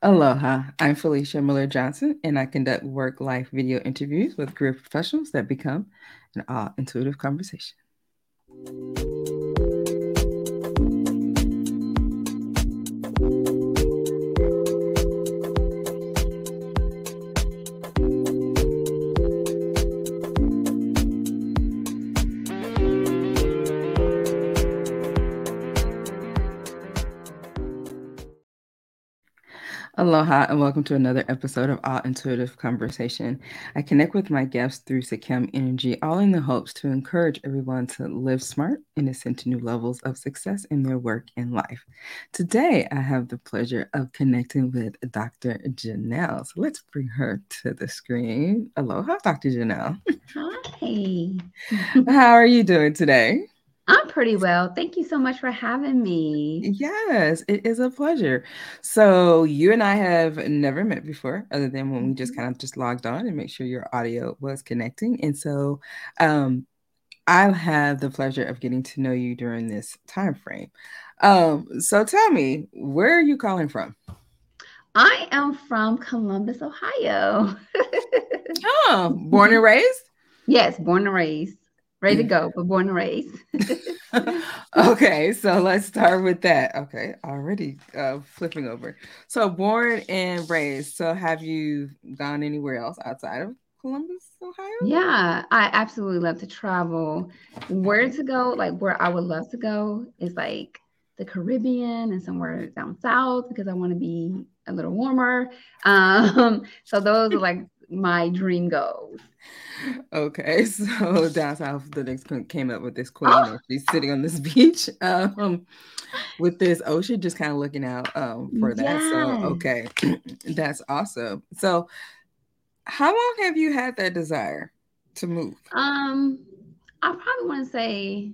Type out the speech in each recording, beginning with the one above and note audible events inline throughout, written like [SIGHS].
Aloha, I'm Felicia Miller Johnson, and I conduct work life video interviews with career professionals that become an all intuitive conversation. Aloha and welcome to another episode of All Intuitive Conversation. I connect with my guests through Sekhem Energy, all in the hopes to encourage everyone to live smart and ascend to new levels of success in their work and life. Today, I have the pleasure of connecting with Dr. Janelle. So let's bring her to the screen. Aloha, Dr. Janelle. Hi. [LAUGHS] How are you doing today? I'm pretty well. Thank you so much for having me. Yes, it is a pleasure. So you and I have never met before, other than when we just mm-hmm. kind of just logged on and make sure your audio was connecting. And so um, I'll have the pleasure of getting to know you during this time frame. Um, so tell me, where are you calling from? I am from Columbus, Ohio. [LAUGHS] oh, born and raised? Yes, born and raised ready to go, but born and raised. [LAUGHS] okay, so let's start with that. Okay, already uh, flipping over. So born and raised. So have you gone anywhere else outside of Columbus, Ohio? Yeah, I absolutely love to travel. Where to go, like where I would love to go is like the Caribbean and somewhere down south because I want to be a little warmer. [LAUGHS] Um, so those are like my dream goes. Okay, [LAUGHS] so down south, the next came up with this queen. Oh. [GASPS] She's sitting on this [LAUGHS] beach, um, with this ocean, just kind of looking out um, for that. Yes. So okay, [CLEARS THROAT] that's awesome. So, how long have you had that desire to move? Um, I probably want to say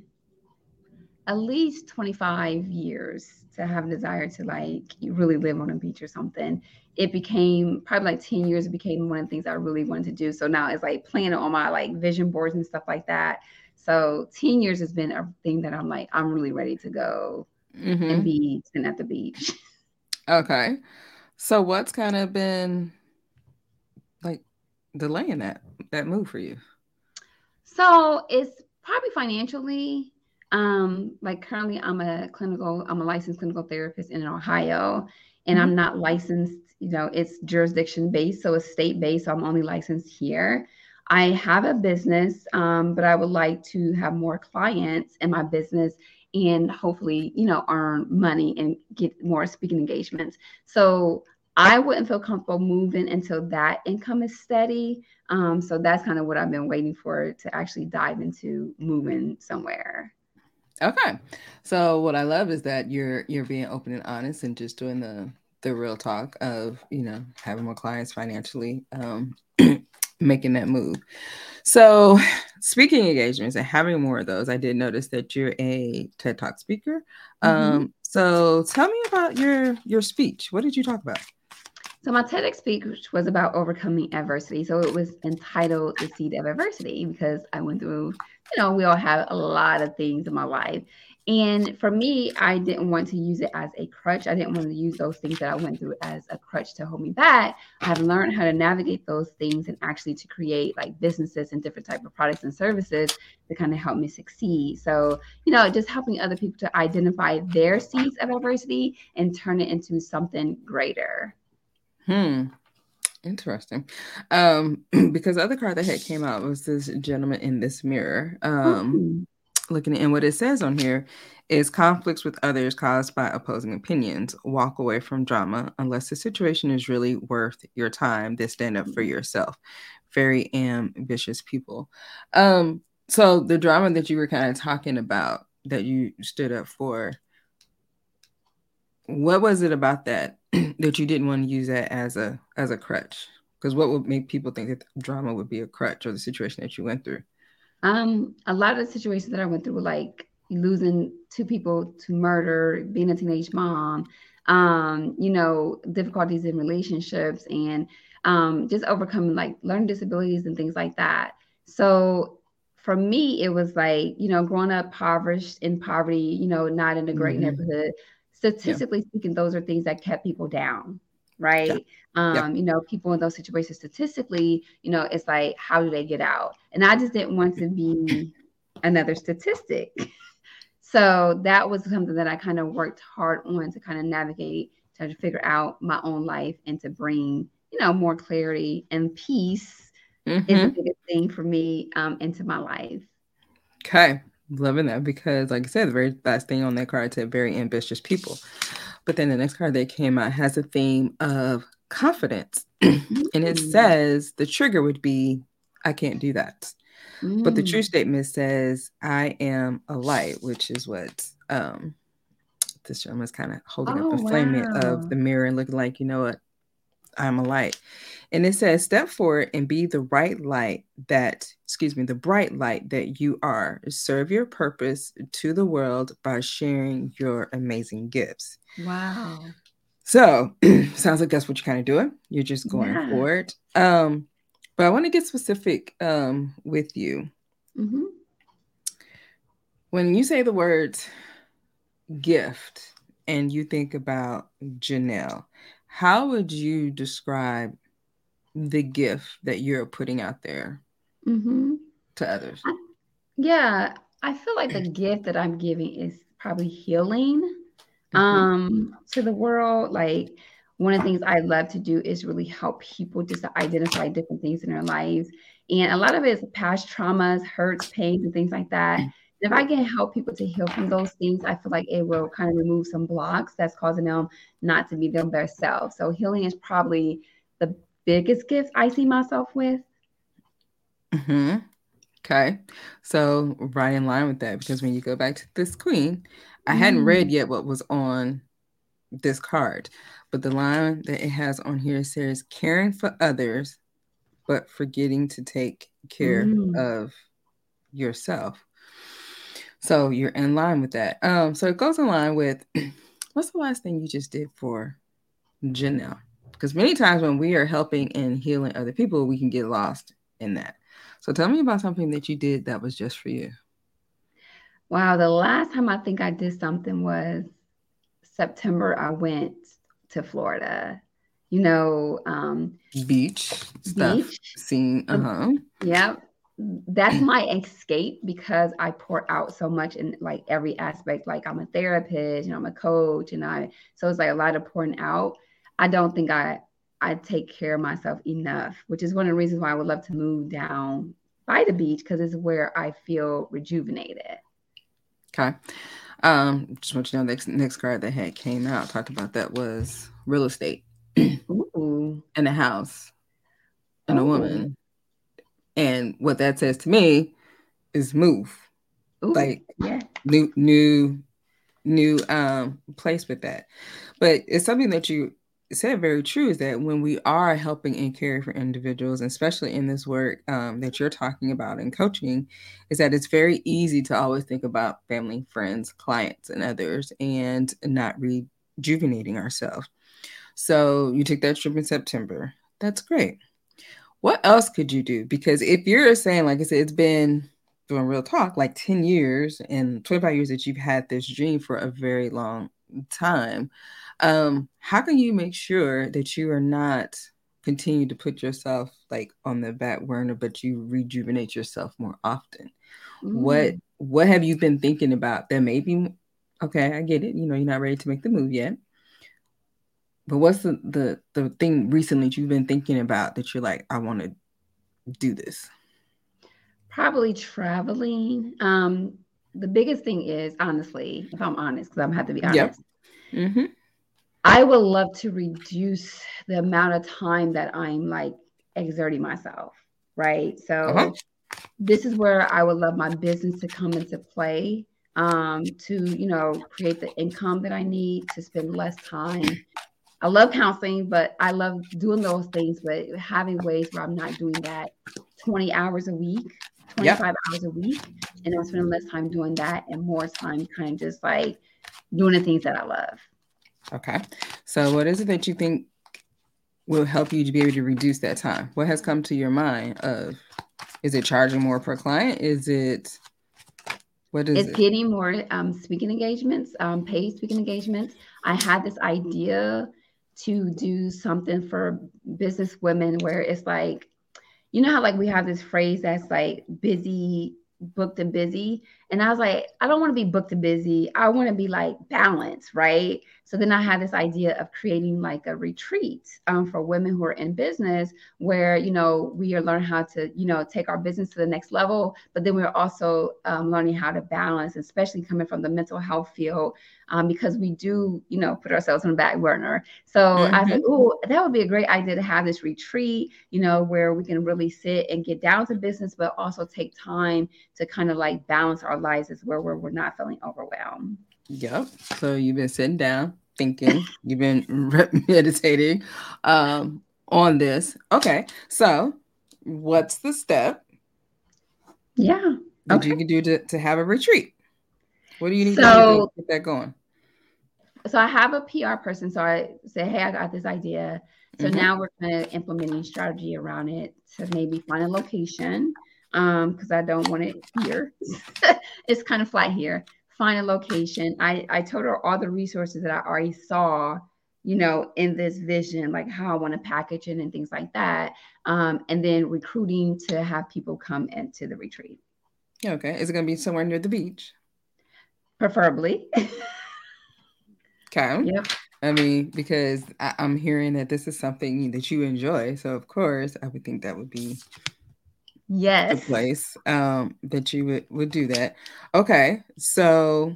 at least twenty five years to have a desire to like really live on a beach or something. It became probably like 10 years it became one of the things i really wanted to do. So now it's like planning on my like vision boards and stuff like that. So 10 years has been a thing that i'm like i'm really ready to go mm-hmm. and be sitting at the beach. [LAUGHS] Okay. So what's kind of been like delaying that that move for you? So it's probably financially um, like currently I'm a clinical, I'm a licensed clinical therapist in Ohio, and mm-hmm. I'm not licensed, you know, it's jurisdiction based, so it's state based. So I'm only licensed here. I have a business, um, but I would like to have more clients in my business and hopefully, you know, earn money and get more speaking engagements. So I wouldn't feel comfortable moving until that income is steady. Um, so that's kind of what I've been waiting for to actually dive into moving somewhere. Okay. So what I love is that you're you're being open and honest and just doing the the real talk of, you know, having more clients financially um [CLEARS THROAT] making that move. So, speaking engagements and having more of those, I did notice that you're a TED Talk speaker. Mm-hmm. Um so tell me about your your speech. What did you talk about? So my TEDx speech was about overcoming adversity. So it was entitled "The Seed of Adversity" because I went through, you know, we all have a lot of things in my life, and for me, I didn't want to use it as a crutch. I didn't want to use those things that I went through as a crutch to hold me back. I've learned how to navigate those things and actually to create like businesses and different type of products and services to kind of help me succeed. So, you know, just helping other people to identify their seeds of adversity and turn it into something greater. Hmm. Interesting. Um, [CLEARS THROAT] because the other card that had came out was this gentleman in this mirror. Um, mm-hmm. looking at and what it says on here is conflicts with others caused by opposing opinions. Walk away from drama unless the situation is really worth your time. Then stand up for mm-hmm. yourself. Very ambitious people. Um, so the drama that you were kind of talking about that you stood up for, what was it about that [CLEARS THROAT] that you didn't want to use that as a as a crutch? Because what would make people think that drama would be a crutch or the situation that you went through? Um, a lot of the situations that I went through were like losing two people to murder, being a teenage mom, um, you know, difficulties in relationships and um, just overcoming like learning disabilities and things like that. So for me, it was like, you know, growing up impoverished in poverty, you know, not in a great mm-hmm. neighborhood, statistically yeah. speaking, those are things that kept people down. right? Yeah. Um, yeah. you know, people in those situations statistically, you know, it's like, how do they get out? And I just didn't want to be another statistic. [LAUGHS] so that was something that I kind of worked hard on to kind of navigate, to figure out my own life and to bring, you know, more clarity and peace mm-hmm. is the biggest thing for me um, into my life. Okay. Loving that because, like I said, the very last thing on that card said very ambitious people. But then the next card that came out has a theme of confidence. Mm-hmm. and it says the trigger would be, I can't do that. Mm. But the true mm. statement says, I am a light, which is what um this gentleman is kind of holding oh, up the wow. flame of the mirror and looking like, you know what, I'm a light. And it says, step forward and be the right light that, excuse me, the bright light that you are. Serve your purpose to the world by sharing your amazing gifts. Wow. So [CLEARS THROAT] sounds like that's what you're kind of doing. You're just going yeah. forward. Um, but I want to get specific um, with you. Mm-hmm. When you say the words gift and you think about Janelle, how would you describe the gift that you're putting out there mm-hmm. to others? Yeah, I feel like the gift that I'm giving is probably healing mm-hmm. um, to the world. Like one of the things I love to do is really help people just to identify different things in their lives. And a lot of it is past traumas, hurts, pains, and things like that. If I can help people to heal from those things, I feel like it will kind of remove some blocks that's causing them not to be them their self. So healing is probably the biggest gift I see myself with. Hmm. Okay. So right in line with that, because when you go back to this queen, I mm. hadn't read yet what was on this card, but the line that it has on here says caring for others, but forgetting to take care mm. of yourself. So you're in line with that. Um, so it goes in line with [CLEARS THROAT] what's the last thing you just did for Janelle? Because many times when we are helping and healing other people, we can get lost in that. So tell me about something that you did that was just for you. Wow, the last time I think I did something was September. I went to Florida. You know, um, beach stuff. Beach. Seeing, uh huh. Yep that's my escape because I pour out so much in like every aspect. Like I'm a therapist and I'm a coach, and I so it's like a lot of pouring out. I don't think I I take care of myself enough, which is one of the reasons why I would love to move down by the beach because it's where I feel rejuvenated. Okay. Um, just want you to know next next card that had came out talked about that was real estate Ooh. and a house and Ooh. a woman and what that says to me is move. Ooh, like yeah. new new new um place with that. But it's something that you said very true is that when we are helping and caring for individuals, especially in this work um, that you're talking about in coaching, is that it's very easy to always think about family, friends, clients, and others and not rejuvenating ourselves. So you took that trip in September. That's great what else could you do? Because if you're saying, like I said, it's been doing real talk, like 10 years and 25 years that you've had this dream for a very long time, um, how can you make sure that you are not continue to put yourself like on the back burner, but you rejuvenate yourself more often? Mm. What what have you been thinking about that maybe okay, I get it, you know, you're not ready to make the move yet but what's the, the the thing recently that you've been thinking about that you're like, I want to do this? Probably traveling. Um, the biggest thing is honestly, if I'm honest, because I'm have to be honest. Yep. Mm-hmm. I would love to reduce the amount of time that I'm like exerting myself, right? So uh-huh. this is where I would love my business to come into play um, to, you know, create the income that I need to spend less time I love counseling, but I love doing those things, but having ways where I'm not doing that 20 hours a week, 25 yep. hours a week, and I'm spending less time doing that and more time kind of just like doing the things that I love. Okay. So what is it that you think will help you to be able to reduce that time? What has come to your mind of is it charging more per client? Is it what is it's it? getting more um, speaking engagements, um, paid speaking engagements. I had this idea to do something for business women where it's like, you know how like we have this phrase that's like busy booked and busy. And I was like, I don't want to be booked and busy. I want to be like balanced, right? So then I had this idea of creating like a retreat um, for women who are in business where, you know, we are learning how to, you know, take our business to the next level, but then we're also um, learning how to balance, especially coming from the mental health field, um, because we do, you know, put ourselves on the back burner. So mm-hmm. I said, oh, that would be a great idea to have this retreat, you know, where we can really sit and get down to business, but also take time to kind of like balance our lives as where we're, we're not feeling overwhelmed. Yep. So you've been sitting down, thinking, you've been [LAUGHS] meditating um, on this. Okay. So what's the step? Yeah. That okay. you can do to, to have a retreat? What do you need so, to get that going? So I have a PR person. So I say, hey, I got this idea. So mm-hmm. now we're kind of implementing strategy around it to maybe find a location um because I don't want it here. [LAUGHS] it's kind of flat here find a location. I, I told her all the resources that I already saw, you know, in this vision, like how I want to package it and things like that. Um, and then recruiting to have people come into the retreat. Okay. Is it going to be somewhere near the beach? Preferably. okay. [LAUGHS] Yep. I mean, because I, I, am hearing that this is something that you enjoy. So, of course, I would think that would be yes. the place um that you would would do that. Okay so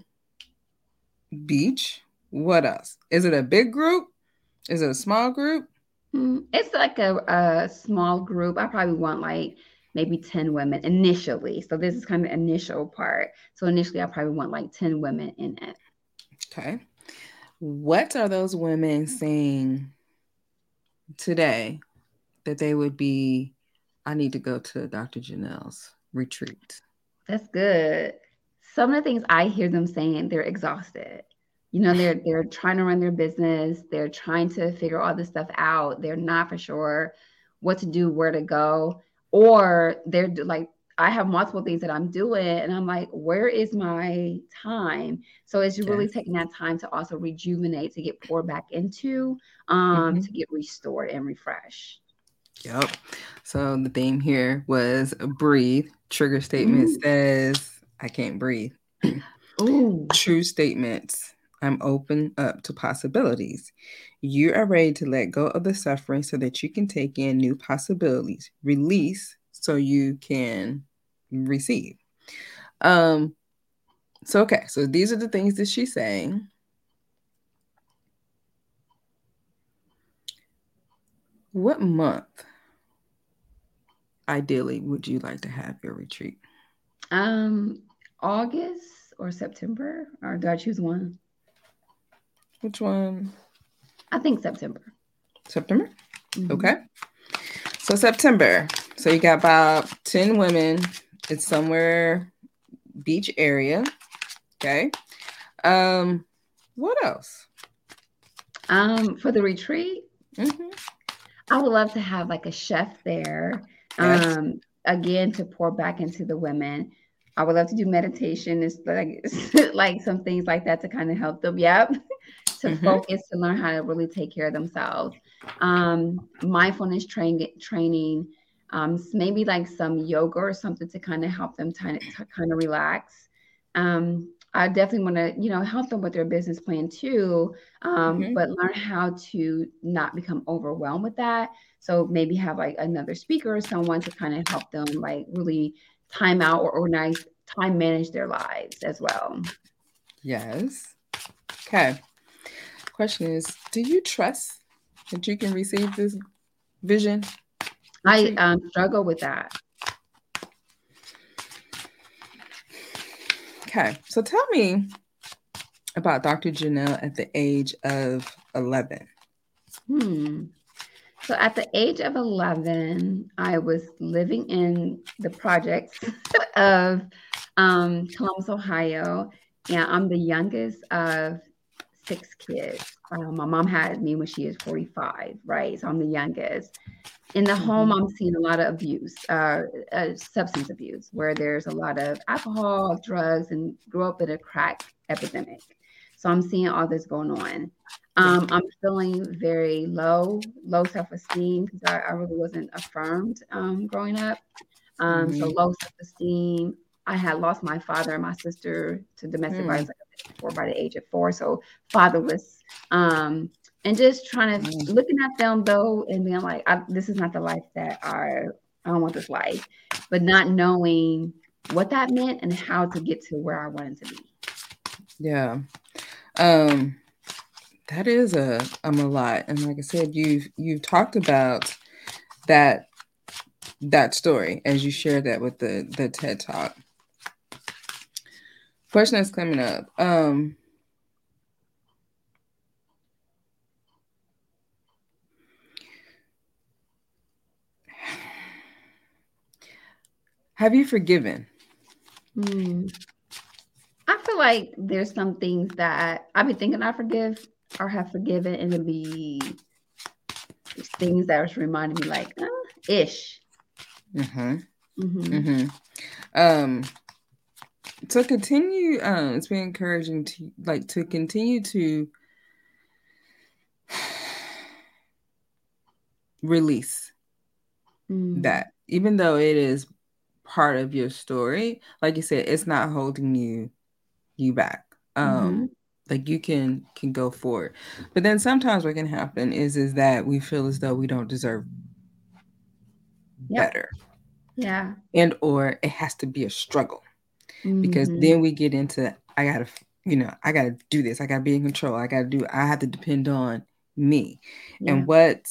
beach what else? Is it a big group? Is it a small group? Mm, it's like a, a small group. I probably want like maybe 10 women initially. So this is kind of initial part. So initially i probably want like 10 women in it. Okay. What are those women saying today that they would be I need to go to Dr. Janelle's retreat. That's good. Some of the things I hear them saying, they're exhausted. You know, they're they're trying to run their business, they're trying to figure all this stuff out. They're not for sure what to do, where to go, or they're like I have multiple things that I'm doing, and I'm like, where is my time? So it's really yes. taking that time to also rejuvenate, to get poured back into, um, mm-hmm. to get restored and refreshed. Yep. So the theme here was breathe. Trigger statement Ooh. says, I can't breathe. [CLEARS THROAT] Ooh. True statements. I'm open up to possibilities. You are ready to let go of the suffering so that you can take in new possibilities. Release so you can receive. Um so okay, so these are the things that she's saying. What month ideally would you like to have your retreat? Um, August or September, or do I choose one? Which one? I think September. September? Mm-hmm. Okay. So September. So you got about 10 women. It's somewhere beach area. Okay. Um, what else? Um, for the retreat, mm-hmm. I would love to have like a chef there Yes. Um, again, to pour back into the women. I would love to do meditation. It's like [LAUGHS] like some things like that to kind of help them. Yep. [LAUGHS] to mm-hmm. focus to learn how to really take care of themselves. Um, mindfulness train, training, um, maybe like some yoga or something to kind of help them kind of, to kind of relax. Um, I definitely want to, you know, help them with their business plan too, um, mm-hmm. but learn how to not become overwhelmed with that. So maybe have like another speaker or someone to kind of help them like really time out or organize, time manage their lives as well. Yes. Okay. Question is, do you trust that you can receive this vision? I um, struggle with that. Okay. So tell me about Dr. Janelle at the age of 11. Hmm. So at the age of 11, I was living in the projects [LAUGHS] of um, Columbus, Ohio. And I'm the youngest of six kids. Uh, my mom had me when she was 45, right? So I'm the youngest. In the home, mm-hmm. I'm seeing a lot of abuse, uh, uh, substance abuse, where there's a lot of alcohol, drugs, and grew up in a crack epidemic. So I'm seeing all this going on. Um, I'm feeling very low, low self-esteem because I, I, really wasn't affirmed um, growing up. Um, mm-hmm. So low self-esteem. I had lost my father and my sister to domestic mm. violence before by the age of four, so fatherless. Um, and just trying to mm. looking at them though and being like, this is not the life that I I don't want this life, but not knowing what that meant and how to get to where I wanted to be. Yeah. Um that is a um a lot. And like I said, you've you've talked about that that story as you shared that with the the TED talk. Question that's coming up. Um Have you forgiven? Hmm. I feel like there's some things that I've been thinking I forgive or have forgiven, and it'll be things that was reminding me like uh, ish. Mm-hmm. Mm-hmm. Mm-hmm. Um, to continue, um, it's been encouraging to like to continue to [SIGHS] release mm. that, even though it is part of your story, like you said, it's not holding you you back. Um, mm-hmm. like you can can go forward. But then sometimes what can happen is is that we feel as though we don't deserve yep. better. Yeah. And or it has to be a struggle. Mm-hmm. Because then we get into I gotta, you know, I gotta do this, I gotta be in control, I gotta do I have to depend on me. Yeah. And what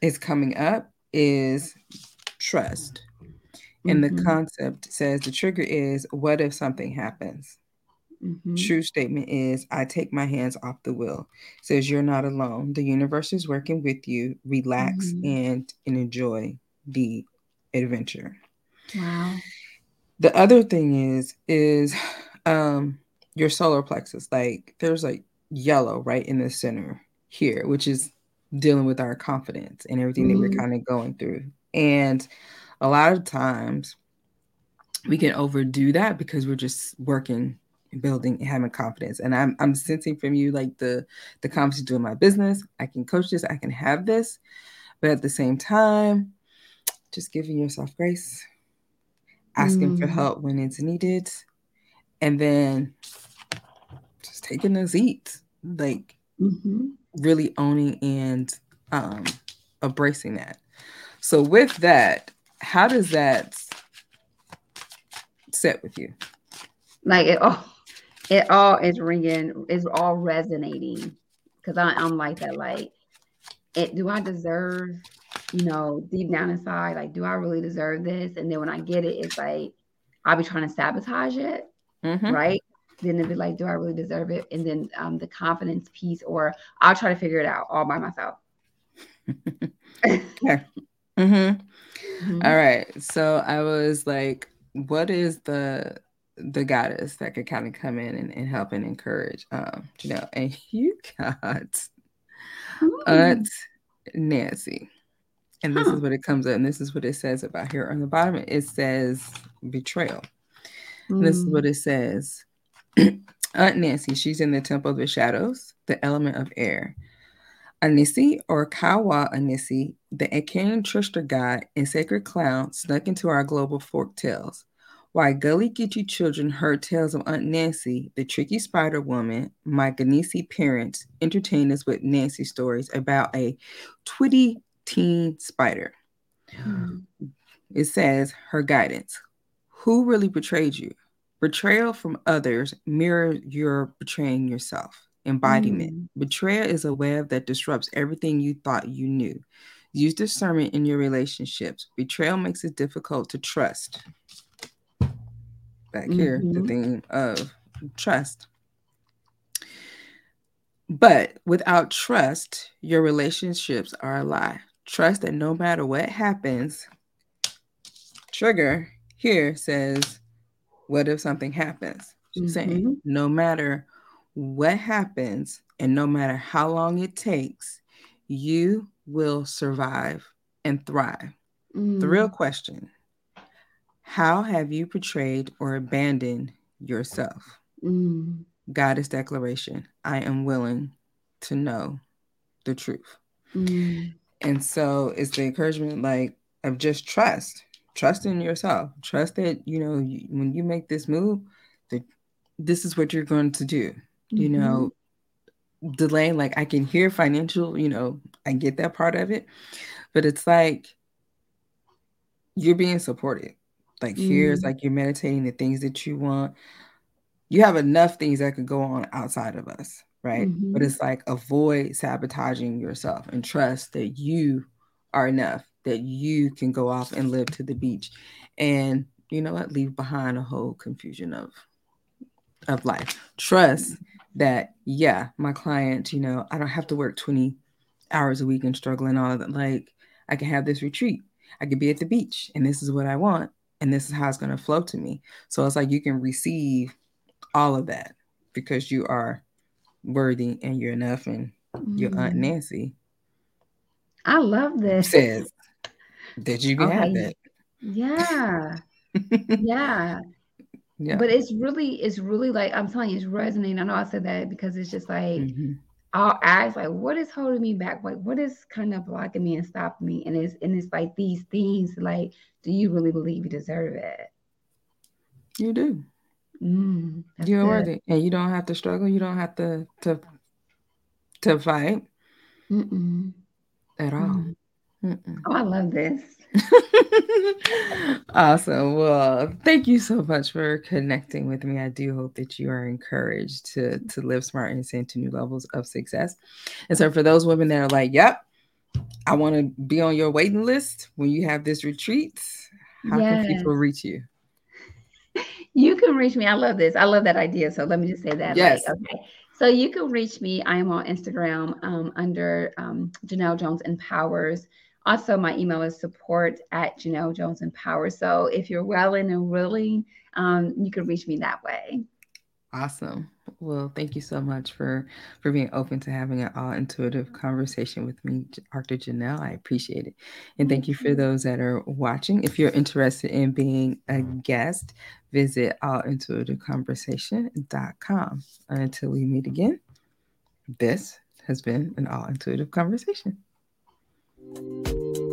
is coming up is trust. And mm-hmm. the concept says the trigger is what if something happens? Mm-hmm. True statement is I take my hands off the wheel. Says you're not alone. The universe is working with you. Relax mm-hmm. and, and enjoy the adventure. Wow. The other thing is is um your solar plexus. Like there's like yellow right in the center here, which is dealing with our confidence and everything mm-hmm. that we're mm-hmm. kind of going through. And a lot of times we can overdo that because we're just working building and having confidence. And i'm i'm sensing from you like the the confidence doing my business. I can coach this. I can have this. But at the same time just giving yourself grace asking mm. for help when it's needed and then just taking a seat like mm-hmm. really owning and um embracing that. So with that how does that set with you like it all it all is ringing, it's all resonating because I'm like that. Like, it do I deserve, you know, deep down inside, like, do I really deserve this? And then when I get it, it's like I'll be trying to sabotage it, mm-hmm. right? Then it'll be like, do I really deserve it? And then um, the confidence piece, or I'll try to figure it out all by myself. [LAUGHS] okay. Mm-hmm. Mm-hmm. All right. So I was like, what is the the goddess that could kind of come in and, and help and encourage um you know and [LAUGHS] you got Ooh. aunt nancy and this huh. is what it comes up and this is what it says about here on the bottom it says betrayal mm. this is what mm. it says [CLEARS THROAT] aunt nancy she's in the temple of the shadows the element of air Anansi or Kwaku Anansi, the Akan trickster god and sacred clown, snuck into our global folk tales. Why Gullah Geechee children heard tales of Aunt Nancy, the tricky Spider Woman, my Ganesi parents entertained us with Nancy stories about a twitty teen spider. Mm. It says her guidance. Who really betrayed you? Betrayal from others mirror your betraying yourself. Embodiment. Mm. Betrayal is a web that disrupts everything you thought you knew. Use discernment in your relationships. Betrayal makes it difficult to trust back mm-hmm. here, the mm-hmm. theme of trust. But without trust, your relationships are a lie. Trust that no matter what happens, trigger here says, What if something happens? She's mm-hmm. saying, No matter what happens and no matter how long it takes, you will survive and thrive. Mm. The real question how have you portrayed or abandoned yourself? Mm. goddess declaration I am willing to know the truth. Mm. And so it's the encouragement like of just trust, trust in yourself, trust that, you know, you, when you make this move, that this is what you're going to do. Mm-hmm. You know, delaying, like I can hear financial, you know, I get that part of it, but it's like you're being supported. Like mm. here's like you're meditating the things that you want. You have enough things that could go on outside of us, right? Mm-hmm. But it's like avoid sabotaging yourself and trust that you are enough, that you can go off and live to the beach. And you know what? Leave behind a whole confusion of of life. Trust that, yeah, my client, you know, I don't have to work 20 hours a week and struggle and all of that. Like I can have this retreat. I could be at the beach and this is what I want. And this is how it's going to flow to me. So it's like you can receive all of that because you are worthy and you're enough and mm. your aunt mm-hmm. Nancy. I love this. Says that you can okay. have that. Yeah. [LAUGHS] yeah. Yeah. But it's really, it's really like I'm telling you, it's resonating. I know I said that because it's just like mm-hmm. I'll ask, like, what is holding me back? Like, what is kind of blocking me and stopping me? And it's and it's like these things, like, do you really believe you deserve it? You do. Mm, You're good. worthy, and you don't have to struggle. You don't have to to to fight Mm-mm. at all. Mm. Mm-mm. Oh, I love this. [LAUGHS] awesome. Well, thank you so much for connecting with me. I do hope that you are encouraged to to live smart and ascend to new levels of success. And so, for those women that are like, "Yep, I want to be on your waiting list when you have this retreat," how yes. can people reach you? You can reach me. I love this. I love that idea. So let me just say that. Yes. Like, okay. So you can reach me. I am on Instagram um, under um, Janelle Jones Empowers. Also, my email is support at Janelle Jones Empowers. So if you're willing and willing, um, you can reach me that way. Awesome. Well, thank you so much for for being open to having an all intuitive conversation with me, Dr. Janelle. I appreciate it. And thank you for those that are watching. If you're interested in being a guest, visit allintuitiveconversation.com. Until we meet again, this has been an all intuitive conversation. Thank you.